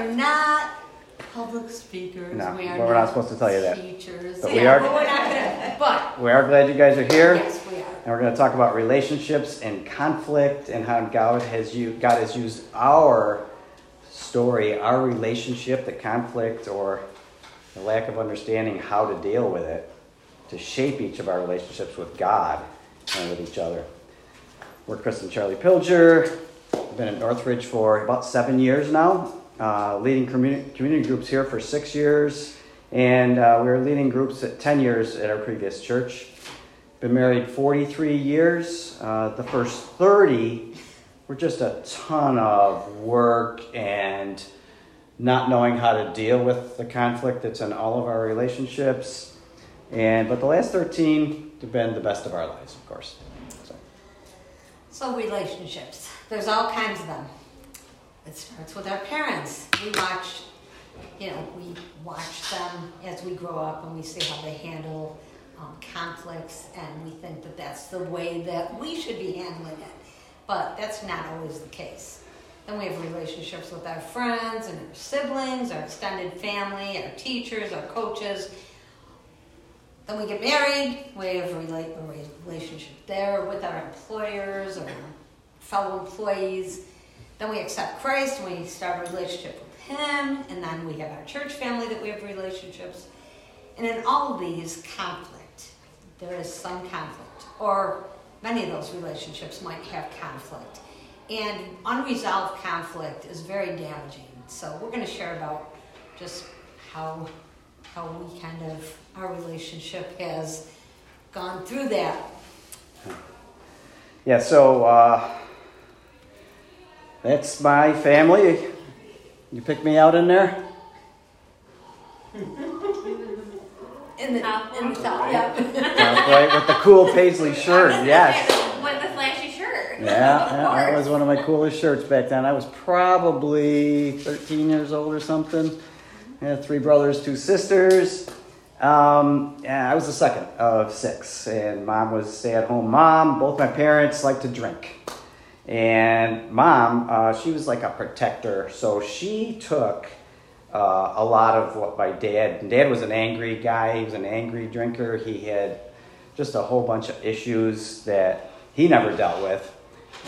are not public speakers. No, we are we're not supposed to tell you that. Teachers. But yeah, we are- But we're not gonna. But We are glad you guys are here. yes, we are. And we're going to talk about relationships and conflict and how God has you God has used our story, our relationship, the conflict or the lack of understanding how to deal with it to shape each of our relationships with God and with each other. We're Chris and Charlie Pilger. I've been at Northridge for about seven years now, uh, leading community, community groups here for six years, and uh, we were leading groups at 10 years at our previous church. Been married 43 years. Uh, the first 30 were just a ton of work and not knowing how to deal with the conflict that's in all of our relationships. And but the last 13 have been the best of our lives, of course. So, So relationships. There's all kinds of them. It starts with our parents. We watch, you know, we watch them as we grow up and we see how they handle um, conflicts, and we think that that's the way that we should be handling it. But that's not always the case. Then we have relationships with our friends and our siblings, our extended family, our teachers, our coaches. Then we get married, we have a relationship there with our employers or fellow employees. Then we accept Christ and we start a relationship with Him, and then we have our church family that we have relationships. And in all of these, conflict. There is some conflict, or many of those relationships might have conflict. And unresolved conflict is very damaging. So we're going to share about just how how we kind of our relationship has gone through that. yeah, so uh, that's my family. You pick me out in there? In the in the yeah. Sounds right, with the cool paisley shirt, yes. With the flashy shirt. Yeah, yeah, that was one of my coolest shirts back then. I was probably 13 years old or something. I had three brothers, two sisters. Um, yeah, I was the second of six, and mom was a stay-at-home mom. Both my parents liked to drink, and mom, uh, she was like a protector, so she took uh, a lot of what my dad. Dad was an angry guy. He was an angry drinker. He had just a whole bunch of issues that he never dealt with,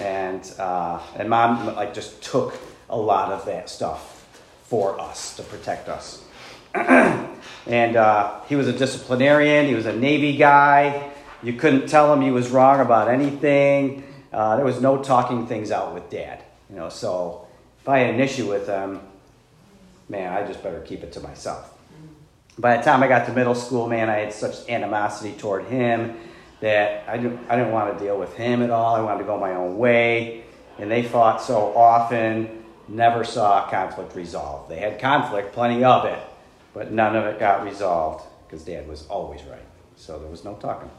and uh, and mom like just took a lot of that stuff for us to protect us. and uh, he was a disciplinarian. He was a Navy guy. You couldn't tell him he was wrong about anything. Uh, there was no talking things out with dad. You know, so if I had an issue with him, man, I just better keep it to myself. By the time I got to middle school, man, I had such animosity toward him that I didn't, I didn't want to deal with him at all. I wanted to go my own way. And they fought so often, never saw conflict resolved. They had conflict, plenty of it, but none of it got resolved because dad was always right. So there was no talking.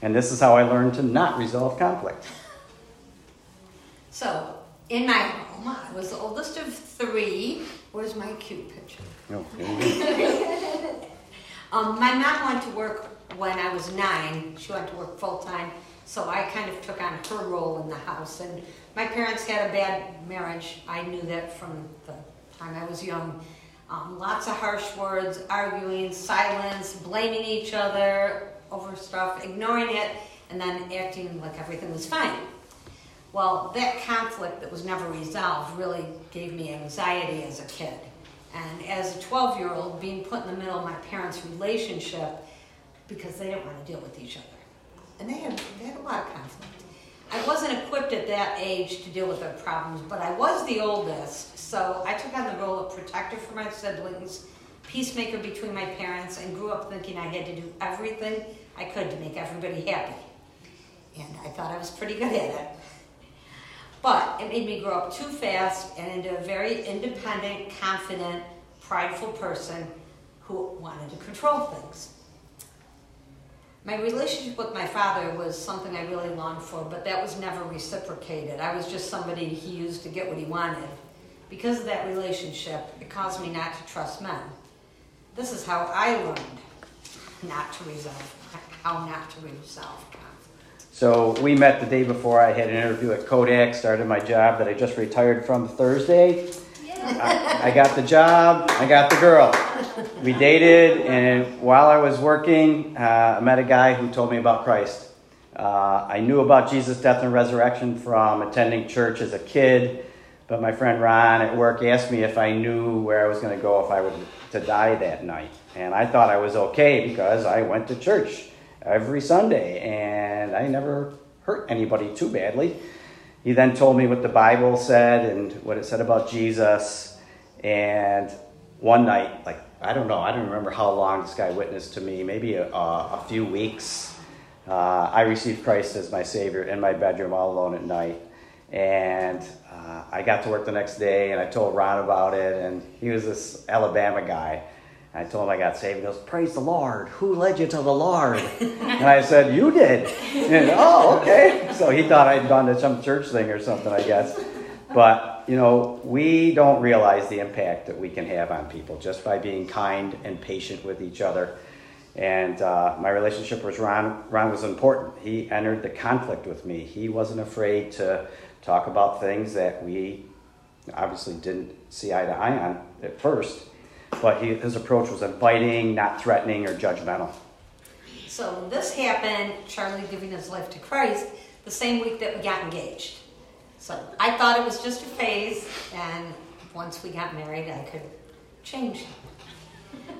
And this is how I learned to not resolve conflict. So in my home, I was the oldest of three. Where's my cute picture? No, there you go. Um, my mom went to work when I was nine. She went to work full time, so I kind of took on her role in the house. And my parents had a bad marriage. I knew that from the time I was young. Um, lots of harsh words, arguing, silence, blaming each other over stuff, ignoring it, and then acting like everything was fine. Well, that conflict that was never resolved really gave me anxiety as a kid. And as a 12 year old, being put in the middle of my parents' relationship because they didn't want to deal with each other. And they had, they had a lot of conflict. I wasn't equipped at that age to deal with their problems, but I was the oldest, so I took on the role of protector for my siblings, peacemaker between my parents, and grew up thinking I had to do everything I could to make everybody happy. And I thought I was pretty good at it. But it made me grow up too fast and into a very independent, confident, prideful person who wanted to control things. My relationship with my father was something I really longed for, but that was never reciprocated. I was just somebody he used to get what he wanted. Because of that relationship, it caused me not to trust men. This is how I learned not to resolve, how not to resolve. So we met the day before I had an interview at Kodak, started my job that I just retired from Thursday. I, I got the job. I got the girl. We dated, and while I was working, uh, I met a guy who told me about Christ. Uh, I knew about Jesus' death and resurrection from attending church as a kid, but my friend Ron at work asked me if I knew where I was going to go if I were to die that night. And I thought I was okay because I went to church every Sunday and I never hurt anybody too badly. He then told me what the Bible said and what it said about Jesus. And one night, like, I don't know, I don't remember how long this guy witnessed to me, maybe a, a few weeks. Uh, I received Christ as my Savior in my bedroom all alone at night. And uh, I got to work the next day and I told Ron about it. And he was this Alabama guy. I told him I got saved. He goes, Praise the Lord. Who led you to the Lord? and I said, You did. And, oh, okay. So he thought I'd gone to some church thing or something, I guess. But, you know, we don't realize the impact that we can have on people just by being kind and patient with each other. And uh, my relationship with Ron, Ron was important. He entered the conflict with me. He wasn't afraid to talk about things that we obviously didn't see eye to eye on at first but he, his approach was inviting, not threatening or judgmental. So this happened, Charlie giving his life to Christ, the same week that we got engaged. So I thought it was just a phase, and once we got married, I could change.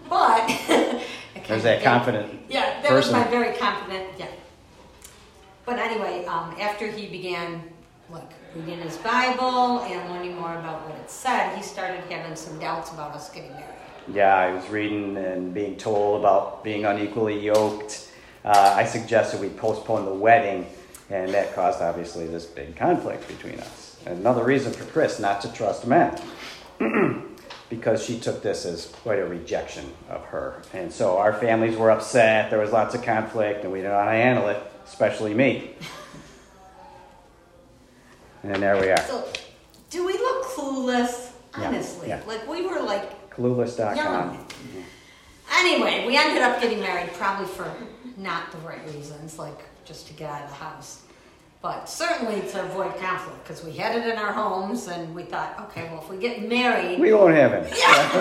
But there's that confident. Yeah, that person. was my very confident. Yeah. But anyway, um, after he began like reading his Bible and learning more about what it said, he started having some doubts about us getting married yeah, I was reading and being told about being unequally yoked. Uh, I suggested we postpone the wedding, and that caused obviously this big conflict between us. Another reason for Chris not to trust men, because she took this as quite a rejection of her. And so our families were upset, there was lots of conflict, and we didn't know how to handle it, especially me. And there we are. So, do we look clueless? Honestly, yeah, yeah. like we were like Clueless.com. Yeah. Anyway, we ended up getting married probably for not the right reasons, like just to get out of the house. But certainly to avoid conflict, because we had it in our homes and we thought, okay, well, if we get married. We won't have it. Yeah,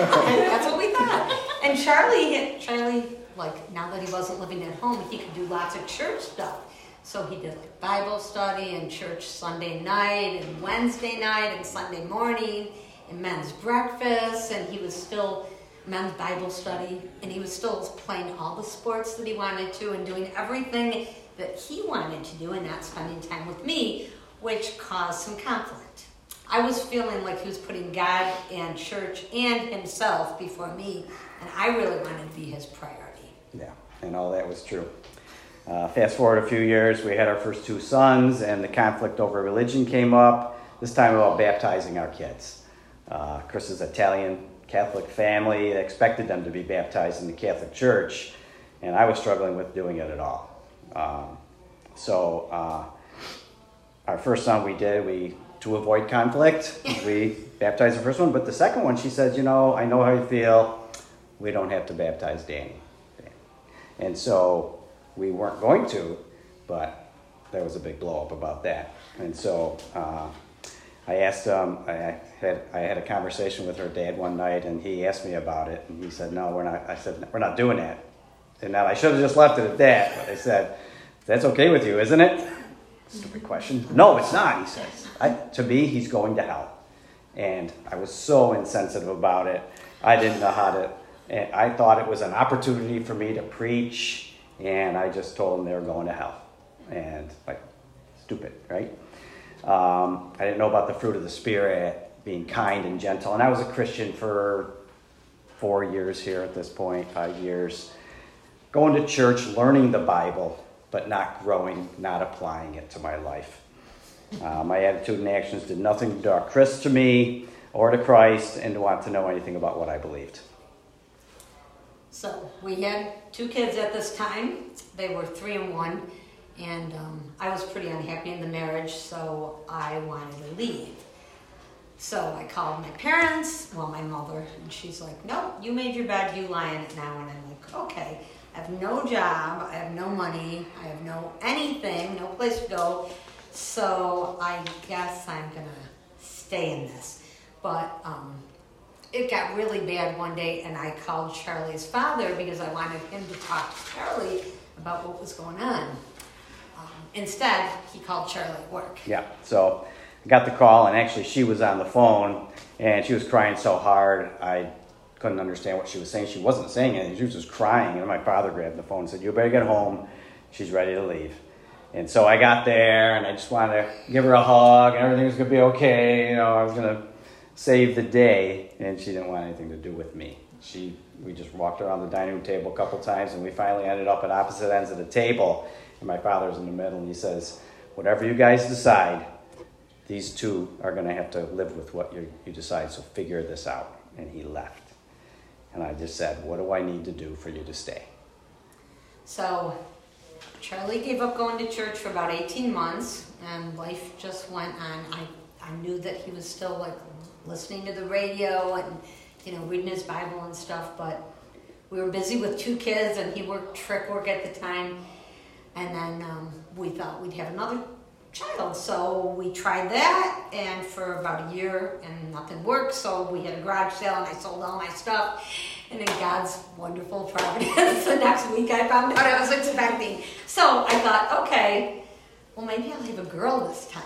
that's what we thought. And Charlie, Charlie, like now that he wasn't living at home, he could do lots of church stuff. So he did like Bible study and church Sunday night and Wednesday night and Sunday morning and men's breakfast, and he was still men's Bible study, and he was still playing all the sports that he wanted to and doing everything that he wanted to do and not spending time with me, which caused some conflict. I was feeling like he was putting God and church and himself before me, and I really wanted to be his priority. Yeah, and all that was true. Uh, fast forward a few years, we had our first two sons, and the conflict over religion came up, this time about baptizing our kids. Uh, Chris's Italian Catholic family expected them to be baptized in the Catholic Church, and I was struggling with doing it at all. Um, so, uh, our first son we did, we to avoid conflict, we baptized the first one. But the second one, she said, "You know, I know how you feel. We don't have to baptize Danny." And so we weren't going to, but there was a big blow up about that. And so uh, I asked um, I had I had a conversation with her dad one night, and he asked me about it, and he said, "No, we're not." I said, "We're not doing that." And now I should have just left it at that, but I said, "That's okay with you, isn't it?" Stupid question. No, it's not. He says. I, to me, he's going to hell, and I was so insensitive about it. I didn't know how to. And I thought it was an opportunity for me to preach, and I just told them they were going to hell, and like, stupid, right? Um, I didn't know about the fruit of the Spirit, being kind and gentle. And I was a Christian for four years here at this point, five years. Going to church, learning the Bible, but not growing, not applying it to my life. Uh, my attitude and actions did nothing to draw Chris to me or to Christ and to want to know anything about what I believed. So we had two kids at this time. They were three and one. And um, I was pretty unhappy in the marriage, so I wanted to leave. So I called my parents, well, my mother, and she's like, Nope, you made your bed, you lie in it now. And I'm like, Okay, I have no job, I have no money, I have no anything, no place to go. So I guess I'm gonna stay in this. But um, it got really bad one day, and I called Charlie's father because I wanted him to talk to Charlie about what was going on. Um, instead, he called Charlie at work. Yeah. So I got the call, and actually, she was on the phone, and she was crying so hard, I couldn't understand what she was saying. She wasn't saying anything, she was just crying. And my father grabbed the phone and said, You better get home. She's ready to leave. And so I got there, and I just wanted to give her a hug, and everything was going to be okay. You know, I was going to save the day, and she didn't want anything to do with me. She, we just walked around the dining room table a couple times, and we finally ended up at opposite ends of the table. And my father's in the middle, and he says, "Whatever you guys decide, these two are going to have to live with what you, you decide. So figure this out." And he left, and I just said, "What do I need to do for you to stay?" So Charlie gave up going to church for about 18 months, and life just went on. I, I knew that he was still like listening to the radio and you know reading his Bible and stuff, but we were busy with two kids, and he worked trick work at the time. And then um, we thought we'd have another child, so we tried that, and for about a year, and nothing worked. So we had a garage sale, and I sold all my stuff. And in God's wonderful providence, the next week I found out I was expecting. So I thought, okay, well maybe I'll have a girl this time.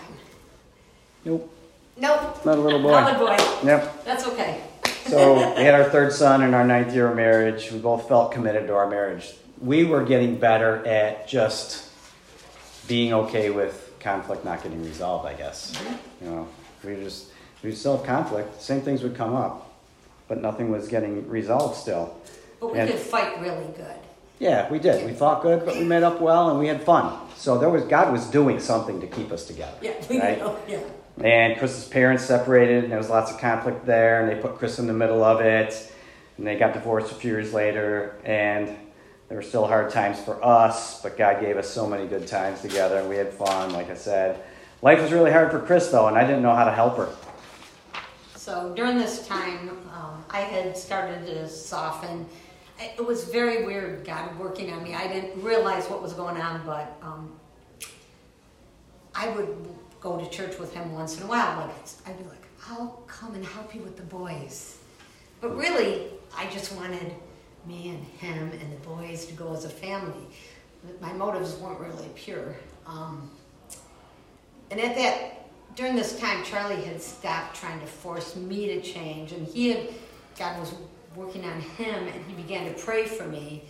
Nope, Nope. not a little boy. Another boy. Yep. That's okay. So we had our third son in our ninth year of marriage. We both felt committed to our marriage. We were getting better at just being okay with conflict not getting resolved, I guess. Mm-hmm. You know, we just we still have conflict. Same things would come up, but nothing was getting resolved still. But we And- could fight really good. Yeah, we did. We fought good, but we made up well and we had fun. So there was God was doing something to keep us together. Yeah, we right? know. Yeah. And Chris's parents separated, and there was lots of conflict there, and they put Chris in the middle of it. And they got divorced a few years later, and there were still hard times for us, but God gave us so many good times together, and we had fun, like I said. Life was really hard for Chris, though, and I didn't know how to help her. So during this time, um, I had started to soften. It was very weird, God working on me. I didn't realize what was going on, but um, I would go to church with him once in a while. Like I'd be like, "I'll come and help you with the boys," but really, I just wanted me and him and the boys to go as a family. My motives weren't really pure. Um, and at that, during this time, Charlie had stopped trying to force me to change, and he had, God was working on him, and he began to pray for me.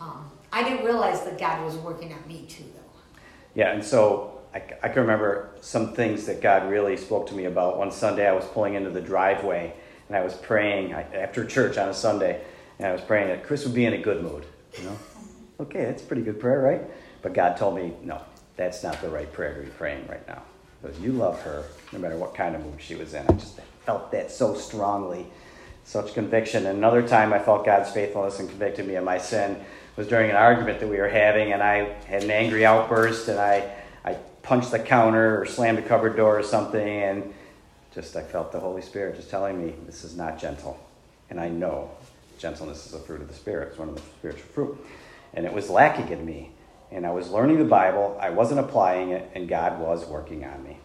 Um, I didn't realize that God was working on me too, though. Yeah, and so I, I can remember some things that God really spoke to me about. One Sunday, I was pulling into the driveway and I was praying after church on a Sunday, and I was praying that Chris would be in a good mood. You know, okay, that's pretty good prayer, right? But God told me, no, that's not the right prayer to be praying right now. Because you love her, no matter what kind of mood she was in. I just felt that so strongly, such conviction. And another time, I felt God's faithfulness and convicted me of my sin was during an argument that we were having, and I had an angry outburst, and I punched the counter or slammed a cupboard door or something, and just I felt the Holy Spirit just telling me this is not gentle. And I know gentleness is a fruit of the Spirit, it's one of the spiritual fruit. And it was lacking in me. And I was learning the Bible, I wasn't applying it, and God was working on me.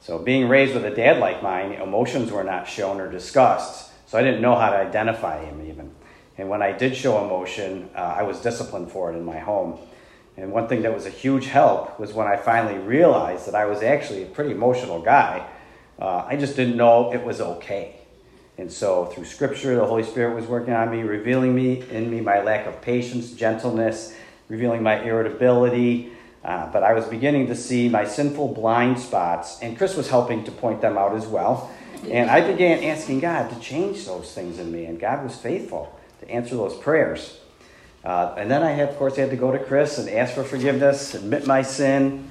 So, being raised with a dad like mine, emotions were not shown or discussed, so I didn't know how to identify him even. And when I did show emotion, uh, I was disciplined for it in my home. And one thing that was a huge help was when I finally realized that I was actually a pretty emotional guy. Uh, I just didn't know it was okay. And so, through Scripture, the Holy Spirit was working on me, revealing me in me my lack of patience, gentleness, revealing my irritability. Uh, but I was beginning to see my sinful blind spots, and Chris was helping to point them out as well. And I began asking God to change those things in me, and God was faithful to answer those prayers. Uh, and then I had, of course, I had to go to Chris and ask for forgiveness, admit my sin.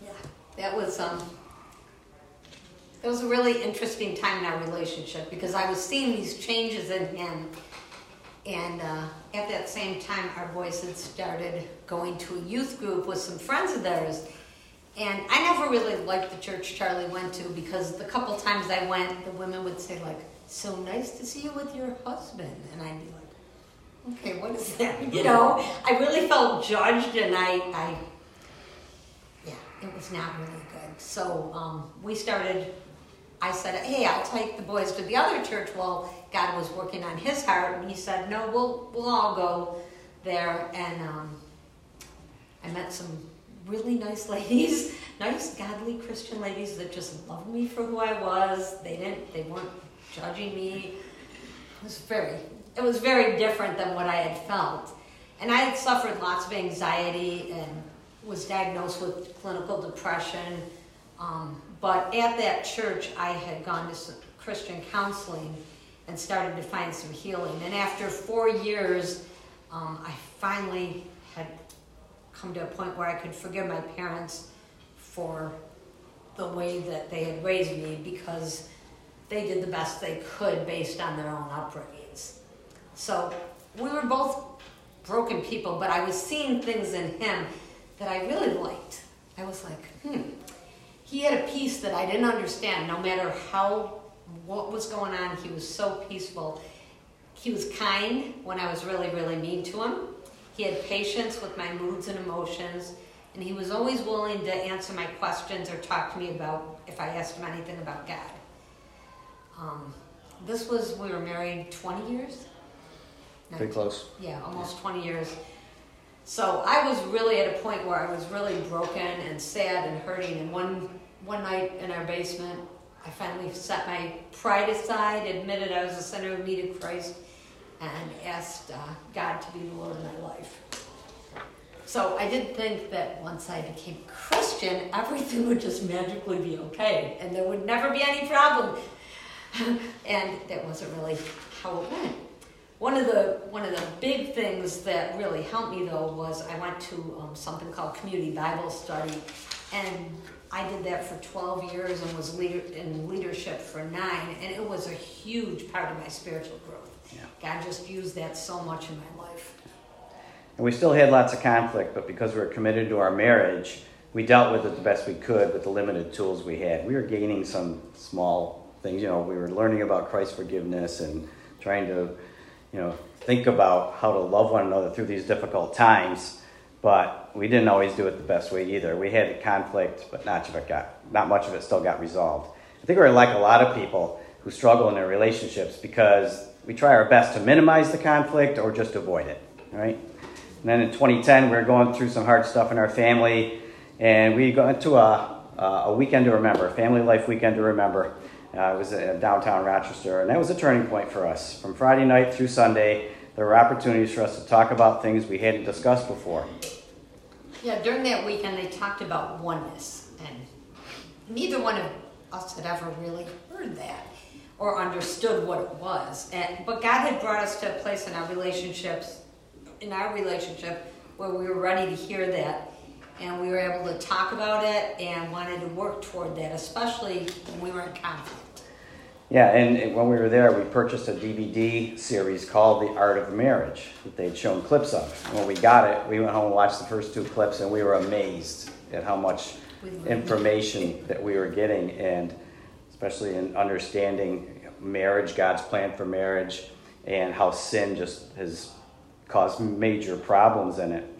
Yeah, that was um, that was a really interesting time in our relationship because I was seeing these changes in him, and uh, at that same time, our boys had started going to a youth group with some friends of theirs. And I never really liked the church Charlie went to because the couple times I went, the women would say like, "So nice to see you with your husband," and I'd be like, "Okay, what is that?" You know, I really felt judged, and I, I yeah, it was not really good. So um, we started I said, hey, I'll take the boys to the other church. Well, God was working on his heart, and he said, no, we'll, we'll all go there. And um, I met some really nice ladies, nice, godly Christian ladies that just loved me for who I was. They didn't, they weren't judging me. It was very, it was very different than what I had felt. And I had suffered lots of anxiety and was diagnosed with clinical depression. Um, but at that church, I had gone to some Christian counseling and started to find some healing. And after four years, um, I finally had come to a point where I could forgive my parents for the way that they had raised me because they did the best they could based on their own upbringings. So we were both broken people, but I was seeing things in him that I really liked. I was like, hmm. He had a peace that I didn't understand, no matter how, what was going on, he was so peaceful. He was kind when I was really, really mean to him. He had patience with my moods and emotions, and he was always willing to answer my questions or talk to me about if I asked him anything about God. Um, this was, we were married 20 years? Pretty close. Yeah, almost 20 years. So I was really at a point where I was really broken and sad and hurting. And one, one night in our basement, I finally set my pride aside, admitted I was a sinner who needed Christ, and asked uh, God to be the Lord of my life. So I did think that once I became Christian, everything would just magically be okay, and there would never be any problem. and that wasn't really how it went. One of the one of the big things that really helped me though was I went to um, something called community Bible study, and I did that for 12 years and was leader in leadership for nine, and it was a huge part of my spiritual growth. Yeah. God just used that so much in my life. And we still had lots of conflict, but because we were committed to our marriage, we dealt with it the best we could with the limited tools we had. We were gaining some small things, you know, we were learning about Christ's forgiveness and trying to, you know, think about how to love one another through these difficult times. But we didn't always do it the best way either. We had conflict, but not much of it got not much of it still got resolved. I think we're like a lot of people who struggle in their relationships because we try our best to minimize the conflict or just avoid it, right? And then in 2010, we were going through some hard stuff in our family, and we went into a, a weekend to remember, family life weekend to remember. Uh, it was in downtown Rochester, and that was a turning point for us. From Friday night through Sunday, there were opportunities for us to talk about things we hadn't discussed before. Yeah, during that weekend they talked about oneness, and neither one of us had ever really heard that or understood what it was. And but God had brought us to a place in our relationships, in our relationship, where we were ready to hear that, and we were able to talk about it and wanted to work toward that, especially when we were in conflict. Yeah, and when we were there, we purchased a DVD series called The Art of Marriage that they'd shown clips of. And when we got it, we went home and watched the first two clips, and we were amazed at how much information that we were getting, and especially in understanding marriage, God's plan for marriage, and how sin just has caused major problems in it.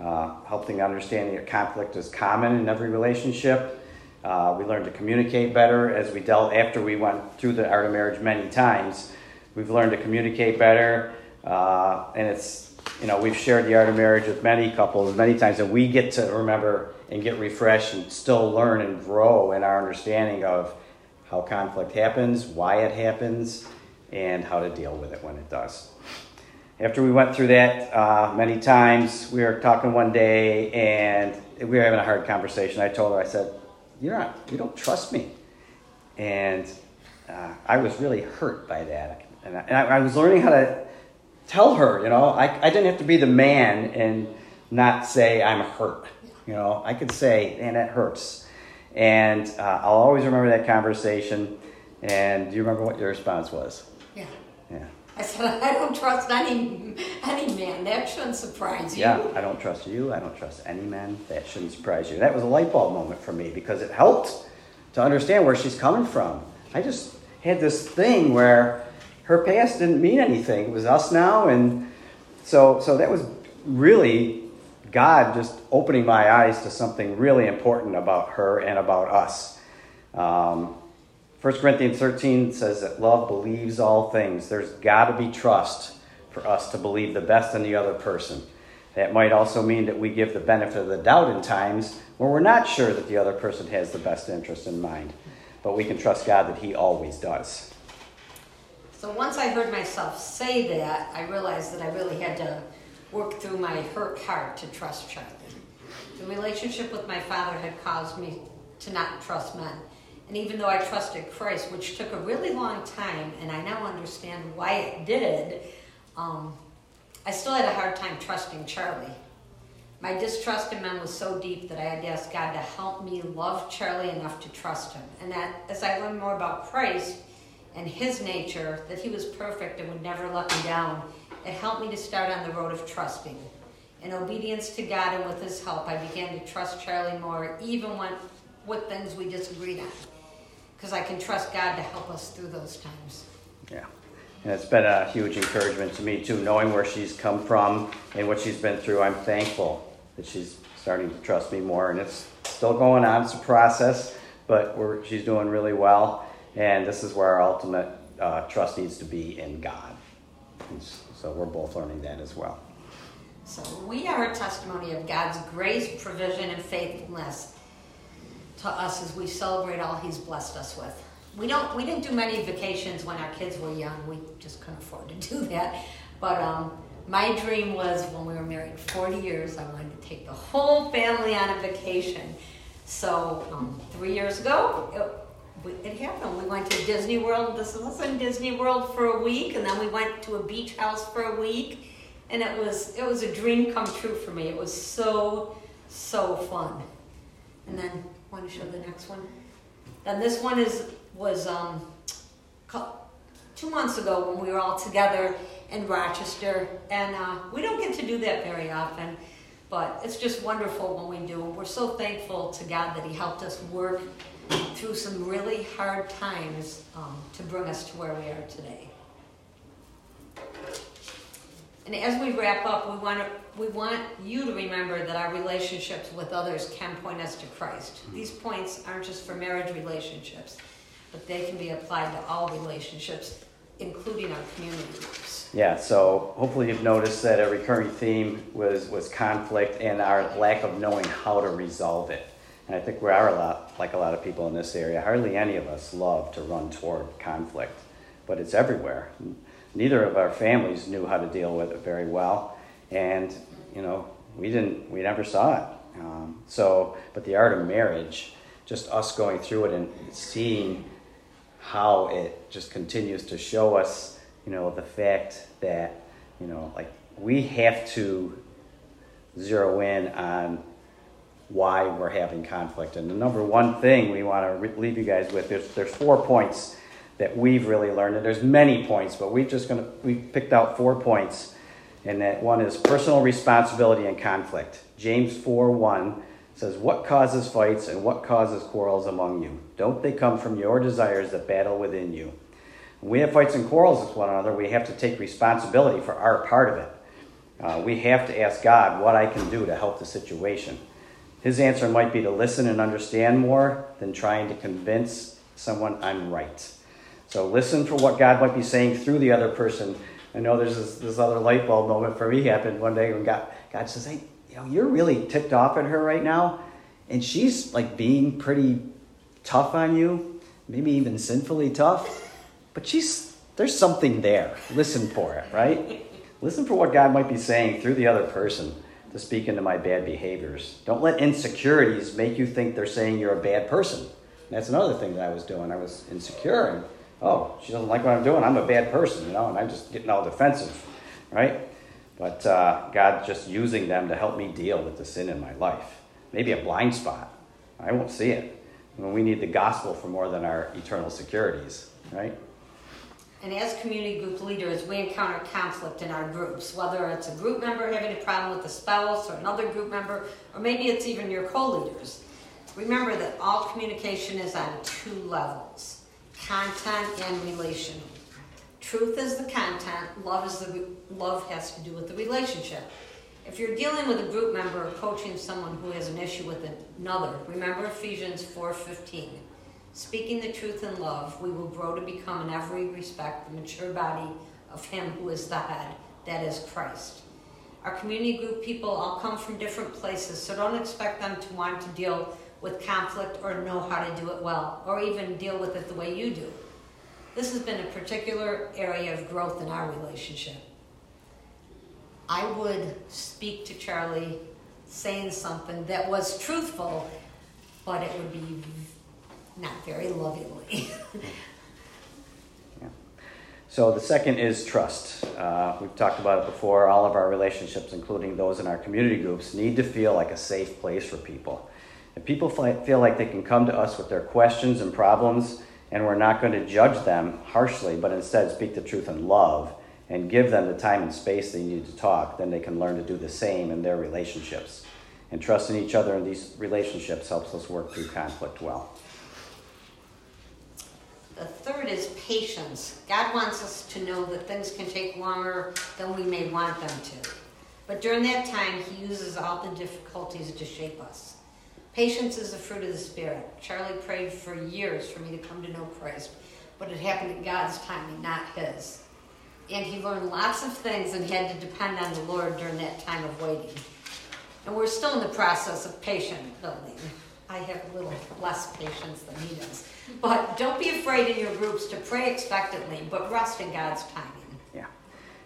Uh, helping understanding that conflict is common in every relationship. Uh, we learned to communicate better as we dealt after we went through the art of marriage many times. We've learned to communicate better, uh, and it's you know we've shared the art of marriage with many couples many times, and we get to remember and get refreshed and still learn and grow in our understanding of how conflict happens, why it happens, and how to deal with it when it does. After we went through that uh, many times, we were talking one day and we were having a hard conversation. I told her, I said, "You're not, you don't trust me," and uh, I was really hurt by that. And I, and I, was learning how to tell her, you know, I, I didn't have to be the man and not say I'm hurt. You know, I could say, "Man, that hurts," and uh, I'll always remember that conversation. And do you remember what your response was? I said, I don't trust any any man. That shouldn't surprise you. Yeah, I don't trust you. I don't trust any man. That shouldn't surprise you. That was a light bulb moment for me because it helped to understand where she's coming from. I just had this thing where her past didn't mean anything. It was us now, and so so that was really God just opening my eyes to something really important about her and about us. Um, 1 Corinthians 13 says that love believes all things. There's got to be trust for us to believe the best in the other person. That might also mean that we give the benefit of the doubt in times when we're not sure that the other person has the best interest in mind. But we can trust God that He always does. So once I heard myself say that, I realized that I really had to work through my hurt heart to trust Charlie. The relationship with my father had caused me to not trust men. And even though I trusted Christ, which took a really long time, and I now understand why it did, um, I still had a hard time trusting Charlie. My distrust in men was so deep that I had to ask God to help me love Charlie enough to trust him. And that as I learned more about Christ and his nature, that he was perfect and would never let me down, it helped me to start on the road of trusting. In obedience to God and with his help, I began to trust Charlie more, even when with things we disagreed on. Because I can trust God to help us through those times. Yeah. And it's been a huge encouragement to me, too, knowing where she's come from and what she's been through. I'm thankful that she's starting to trust me more. And it's still going on, it's a process, but we're, she's doing really well. And this is where our ultimate uh, trust needs to be in God. And so we're both learning that as well. So we are a testimony of God's grace, provision, and faithfulness to us as we celebrate all He's blessed us with we don't we didn't do many vacations when our kids were young. We just couldn't afford to do that. But um, my dream was when we were married 40 years, I wanted to take the whole family on a vacation. So um, three years ago, it, it, happened. We went to Disney World. This was in Disney World for a week, and then we went to a beach house for a week, and it was it was a dream come true for me. It was so so fun. And then, want to show the next one? And this one is was um, two months ago when we were all together in Rochester, and uh, we don't get to do that very often, but it's just wonderful when we do. We're so thankful to God that He helped us work through some really hard times um, to bring us to where we are today. And as we wrap up, we want to, we want you to remember that our relationships with others can point us to Christ. Hmm. These points aren't just for marriage relationships but they can be applied to all relationships, including our community groups. Yeah, so hopefully you've noticed that a recurring theme was, was conflict and our lack of knowing how to resolve it. And I think we are a lot like a lot of people in this area. Hardly any of us love to run toward conflict, but it's everywhere. Neither of our families knew how to deal with it very well, and you know we didn't. We never saw it. Um, so, but the art of marriage, just us going through it and seeing how it just continues to show us, you know, the fact that, you know, like we have to zero in on why we're having conflict. And the number one thing we want to leave you guys with is there's four points that we've really learned, and there's many points, but we've just gonna we picked out four points, and that one is personal responsibility and conflict. James four one says, What causes fights and what causes quarrels among you? Don't they come from your desires that battle within you? When we have fights and quarrels with one another, we have to take responsibility for our part of it. Uh, we have to ask God what I can do to help the situation. His answer might be to listen and understand more than trying to convince someone I'm right. So listen for what God might be saying through the other person. I know there's this, this other light bulb moment for me happened one day when God, God says, Hey, you know, you're really ticked off at her right now, and she's like being pretty tough on you, maybe even sinfully tough, but she's there's something there. Listen for it, right? Listen for what God might be saying through the other person to speak into my bad behaviors. Don't let insecurities make you think they're saying you're a bad person. that's another thing that I was doing. I was insecure oh, she doesn't like what I'm doing. I'm a bad person, you know, and I'm just getting all defensive, right? But uh, God just using them to help me deal with the sin in my life. Maybe a blind spot. I won't see it. When we need the gospel for more than our eternal securities, right? And as community group leaders, we encounter conflict in our groups, whether it's a group member having a problem with a spouse or another group member, or maybe it's even your co leaders. Remember that all communication is on two levels content and relational. Truth is the content, love is the love has to do with the relationship. If you're dealing with a group member or coaching someone who has an issue with another, remember Ephesians 4:15. Speaking the truth in love, we will grow to become in every respect the mature body of Him who is the head, that is Christ. Our community group people all come from different places, so don't expect them to want to deal with conflict or know how to do it well, or even deal with it the way you do. This has been a particular area of growth in our relationship. I would speak to Charlie saying something that was truthful, but it would be not very lovingly. So the second is trust. Uh, we've talked about it before. All of our relationships, including those in our community groups, need to feel like a safe place for people. If people feel like they can come to us with their questions and problems, and we're not going to judge them harshly, but instead speak the truth in love and give them the time and space they need to talk, then they can learn to do the same in their relationships. And trusting each other in these relationships helps us work through conflict well. The third is patience. God wants us to know that things can take longer than we may want them to. But during that time, He uses all the difficulties to shape us. Patience is the fruit of the Spirit. Charlie prayed for years for me to come to know Christ, but it happened in God's timing, not His. And he learned lots of things and had to depend on the Lord during that time of waiting. And we're still in the process of patient building. I have a little less patience than he does. But don't be afraid in your groups to pray expectantly, but rest in God's timing. Yeah.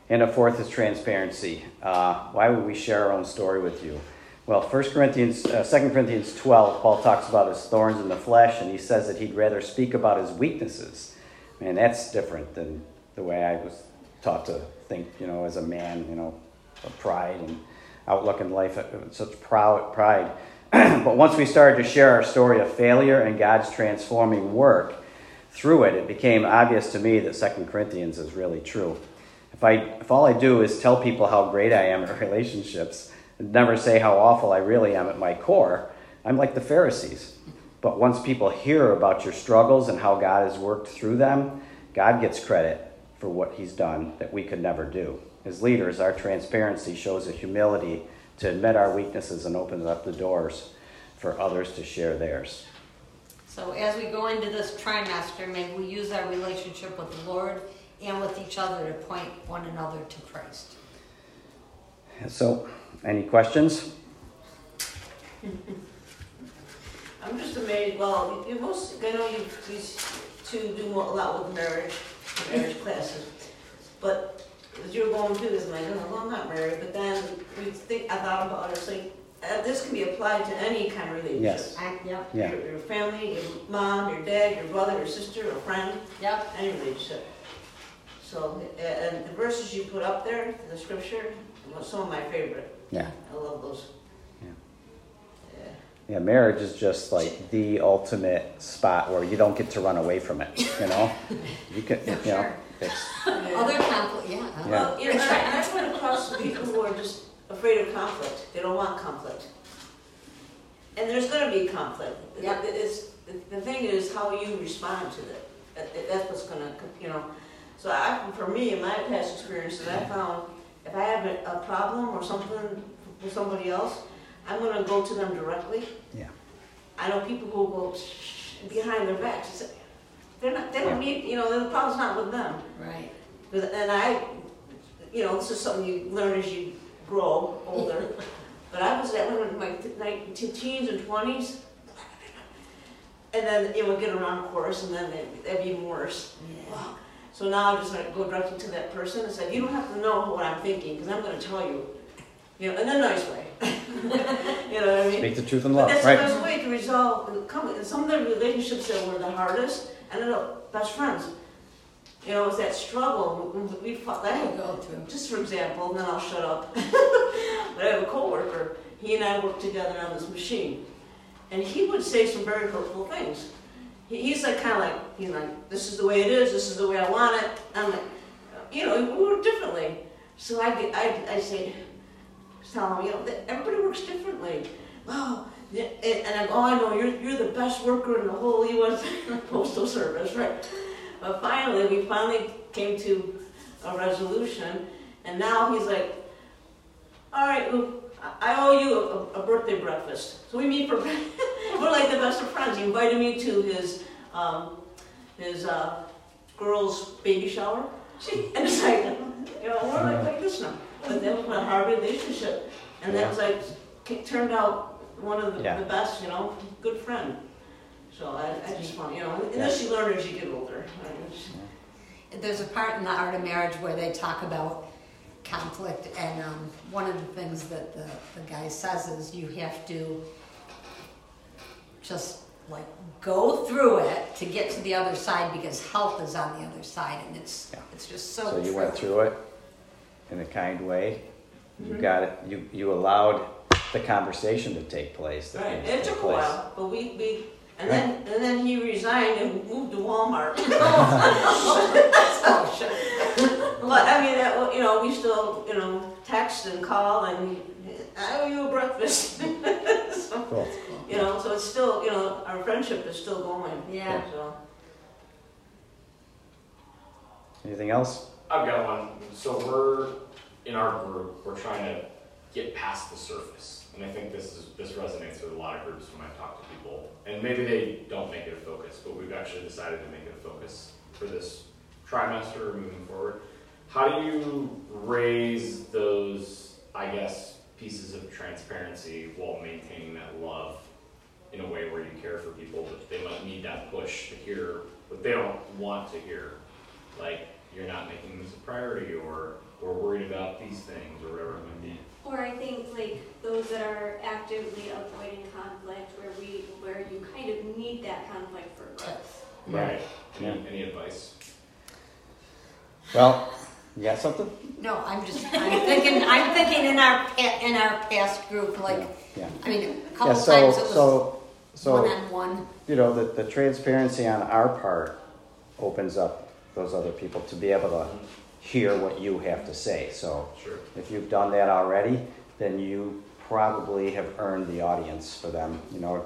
And a fourth is transparency. Uh, why would we share our own story with you? Well, 1 Corinthians, uh, 2 Corinthians 12, Paul talks about his thorns in the flesh, and he says that he'd rather speak about his weaknesses. Man, that's different than the way I was taught to think, you know, as a man, you know, of pride and outlook in life, uh, such proud pride. but once we started to share our story of failure and God's transforming work through it, it became obvious to me that Second Corinthians is really true. If, I, if all I do is tell people how great I am at relationships never say how awful I really am at my core, I'm like the Pharisees. But once people hear about your struggles and how God has worked through them, God gets credit for what He's done that we could never do. As leaders, our transparency shows a humility to admit our weaknesses and opens up the doors for others to share theirs. So, as we go into this trimester, may we use our relationship with the Lord and with each other to point one another to Christ. So, any questions? I'm just amazed. Well, you most, I know you these two do a lot with marriage, marriage classes, but as you're going through this, I'm like, oh, well, I'm not married, but then we think, I thought about it, it's like, uh, this can be applied to any kind of relationship. Yes. I, yep, Yeah. Your, your family, your mom, your dad, your brother, your sister, a friend, yep. any relationship. So, and the verses you put up there, the scripture, were some of my favorite. Yeah. I love those. Yeah. Yeah. Yeah, marriage is just like the ultimate spot where you don't get to run away from it, you know? You can, you know, Sure. it's, Other conflict, yeah. Yeah. Well, you know, and I, I've run across people who are just afraid of conflict. They don't want conflict. And there's gonna be conflict. Yeah. It- It's, the thing is how you respond to it. That- that- That's what's gonna, you know. So I, for me, in my past experiences, I found if I have a, a problem or something with somebody else, I'm gonna go to them directly. yeah, I know people who go behind their backs. They're not, they don't need, you know, the problem's not with them. Right. But- And I, you know, this is something you learn as you grow older. But I was that one in my t- teens and twenties. And then it would get around course and then it- it'd be worse. Yeah. Wow. So now I just like go directly to that person and say, you don't have to know what I'm thinking, because I'm gonna tell you. You know, in a nice way. You know what I mean? speak the truth in But love, that's right? the best way to resolve, come, in some of the relationships that were the hardest, ended up best friends. You know, it was that struggle, we, fought, had, go just for example, and then I'll shut up. But I have a coworker, he and I worked together on this machine, and he would say some very hurtful things. He, he's like, kinda like, you know, this is the way it is, this is the way I want it, I'm like, you know, we work differently. So I, I, I say, tell him, you know, everybody works differently. Yeah, and, and I go, oh, I know, you're, you're the best worker in the whole U.S. Postal Service, right? But finally, we finally came to a resolution, and now he's like, all right, Luke, I I owe you a, a birthday breakfast. So we meet for, we're like the best of friends. He invited me to his um, his uh, girl's baby shower. And it's like, you know, we're like, like this now. But that was a hard relationship. And that was like, it turned out one of the, Yeah. the best, you know, good friend. So I, I just want, you know, and this you learn as you get older. I mean, There's a part in the art of marriage where they talk about conflict, and um, one of the things that the, the guy says is you have to just like go through it to get to the other side because health is on the other side, and it's Yeah. it's just so. So you true. went through it in a kind way. You Mhm. got it. You you allowed the conversation to take place. the Right, it take took a while, but we, we, and then, and then he resigned and moved to Walmart. Oh, sure. But I mean, that, wa- you know, we still, you know, text and call and I owe you a breakfast. So, Cool. You know, so it's still, you know, our friendship is still going. Yeah. So, Anything else? I've got one. So we're in our group. We're trying to get past the surface, and I think this is this resonates with a lot of groups when I talk to people. And maybe they don't make it a focus, but we've actually decided to make it a focus for this trimester moving forward. How do you raise those, I guess, pieces of transparency while maintaining that love in a way where you care for people, but they might need that push to hear what they don't want to hear? like you're not making this a priority or we're worried about these things or whatever it might be. Or I think like those that are actively avoiding conflict where we, where you kind of need that conflict for growth. Right. Any, any advice? Well, you got something? No, I'm just I'm thinking I'm thinking in our pa- in our past group like Yeah. I mean a Yeah. couple So times it was so so one on one. you know the the transparency on our part opens up those other people to be able to hear what you have to say. So Sure. If you've done that already, then you probably have earned the audience for them, you know.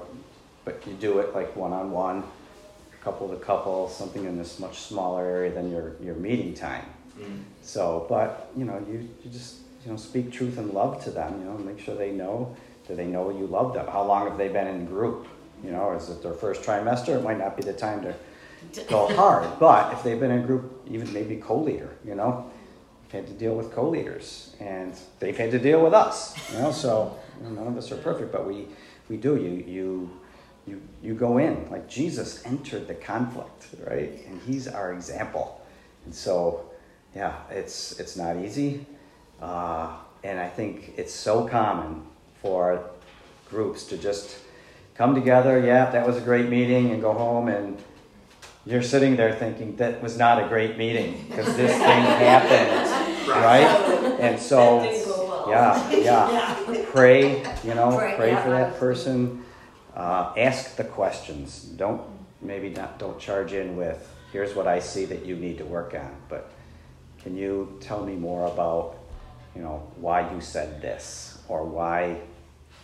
But you do it like one on one, couple to couple, something in this much smaller area than your, your meeting time. Mm. So, but you know, you, you just you know speak truth and love to them. You know, make sure they know that they know you love them. How long have they been in group? You know, is it their first trimester? It might not be the time to go hard. But if they've been in group, even maybe co-leader, you know, had to deal with co-leaders, and they've had to deal with us. You know, so you know, none of us are perfect, but we we do. You you you you go in like Jesus entered the conflict, right? And he's our example. And so, yeah, it's it's not easy, uh, and I think it's so common for groups to just come together. Yeah, that was a great meeting, and go home and you're sitting there thinking that was not a great meeting because this thing happened, right? And so, That didn't go well. yeah, yeah. Pray, you know, Pray, pray yeah, for that person. Uh, ask the questions. Don't maybe not. Don't charge in with here's what I see that you need to work on. But can you tell me more about, you know, why you said this or why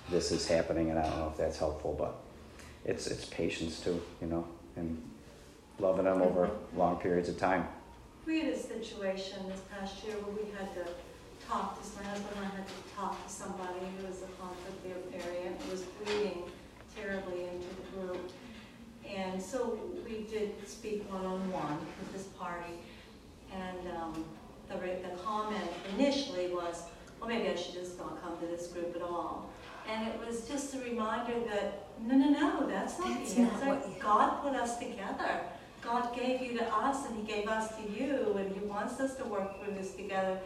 this is happening? And I don't know if that's helpful, but it's it's patience too, you know, and loving them over mm-hmm. long periods of time. We had a situation this past year where we had to talk to, my husband and I had to talk to somebody who was a conflict area, who was bleeding terribly into the group. And so we did speak one-on-one with this party. And um, the, the comment initially was, well, maybe I should just not come to this group at all. And it was just a reminder that, no, no, no, that's not That's the not answer. you- God put us together. God gave you to us and He gave us to you, and He wants us to work through this together.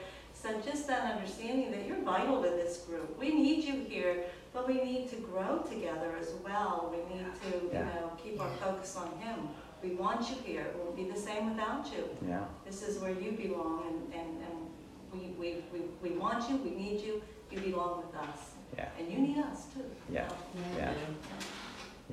So just that understanding that you're vital to this group. We need you here, but we need to grow together as well. We need to, you Yeah. know, keep our focus on Him. We want you here. It won't be the same without you. Yeah, This is where you belong, and, and, and we, we, we, we want you, we need you, you belong with us. yeah, And you need us too. Yeah. yeah, Yeah.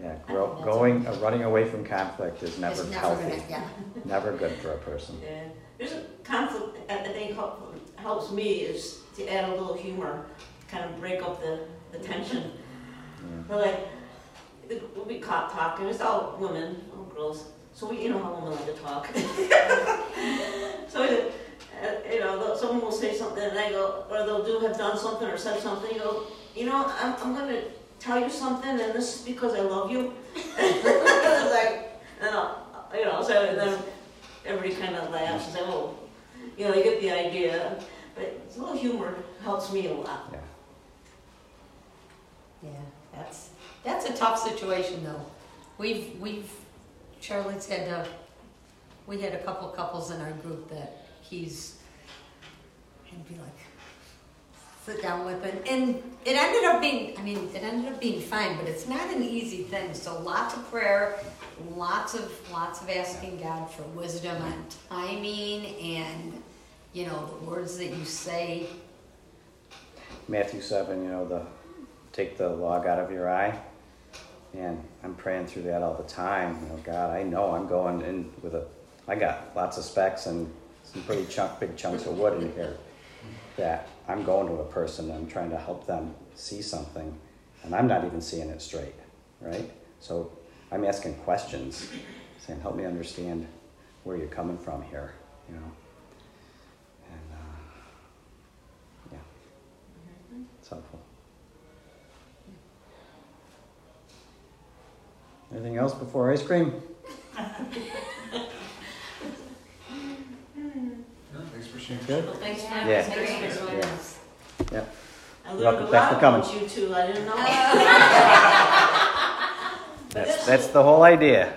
yeah. Grow, going, uh, running away from conflict is never never healthy. gonna, yeah. Never good for a person. Yeah. There's a conflict that I think help, helps me is to add a little humor, kind of break up the, the tension. Yeah. But like, we'll be caught talking, it's all women, all girls, so we, you know how women like to talk. So, uh, you know, someone will say something and I go, or they'll do, have done something or said something, you go, you know, I'm, I'm gonna tell you something and this is because I love you. It's like, and I'll, kind of laughs and says, oh, you know, they get the idea. But a little humor helps me a lot. Yeah. Yeah, that's, that's a tough situation though. We've, we've, Charlotte's had a, we had a couple couples in our group that he's, he'd be like, sit down with and, and it ended up being, I mean, it ended up being fine, but it's not an easy thing. So lots of prayer, lots of, lots of asking God for wisdom on timing and, you know, the words that you say. Matthew 7, you know, the take the log out of your eye. And I'm praying through that all the time. You know, God, I know I'm going in with a, I got lots of specks and some pretty chunk, big chunks of wood in here. That I'm going to a person, and I'm trying to help them see something, and I'm not even seeing it straight, right? So I'm asking questions, saying, help me understand where you're coming from here, you know? And, uh, yeah, it's helpful. Anything else before ice cream? Thanks for sharing. Good? Well, thanks for Yeah. Thanks for joining Yeah. us. I learned welcome. a Thanks for coming. about you two. I didn't know. That's, that's the whole idea.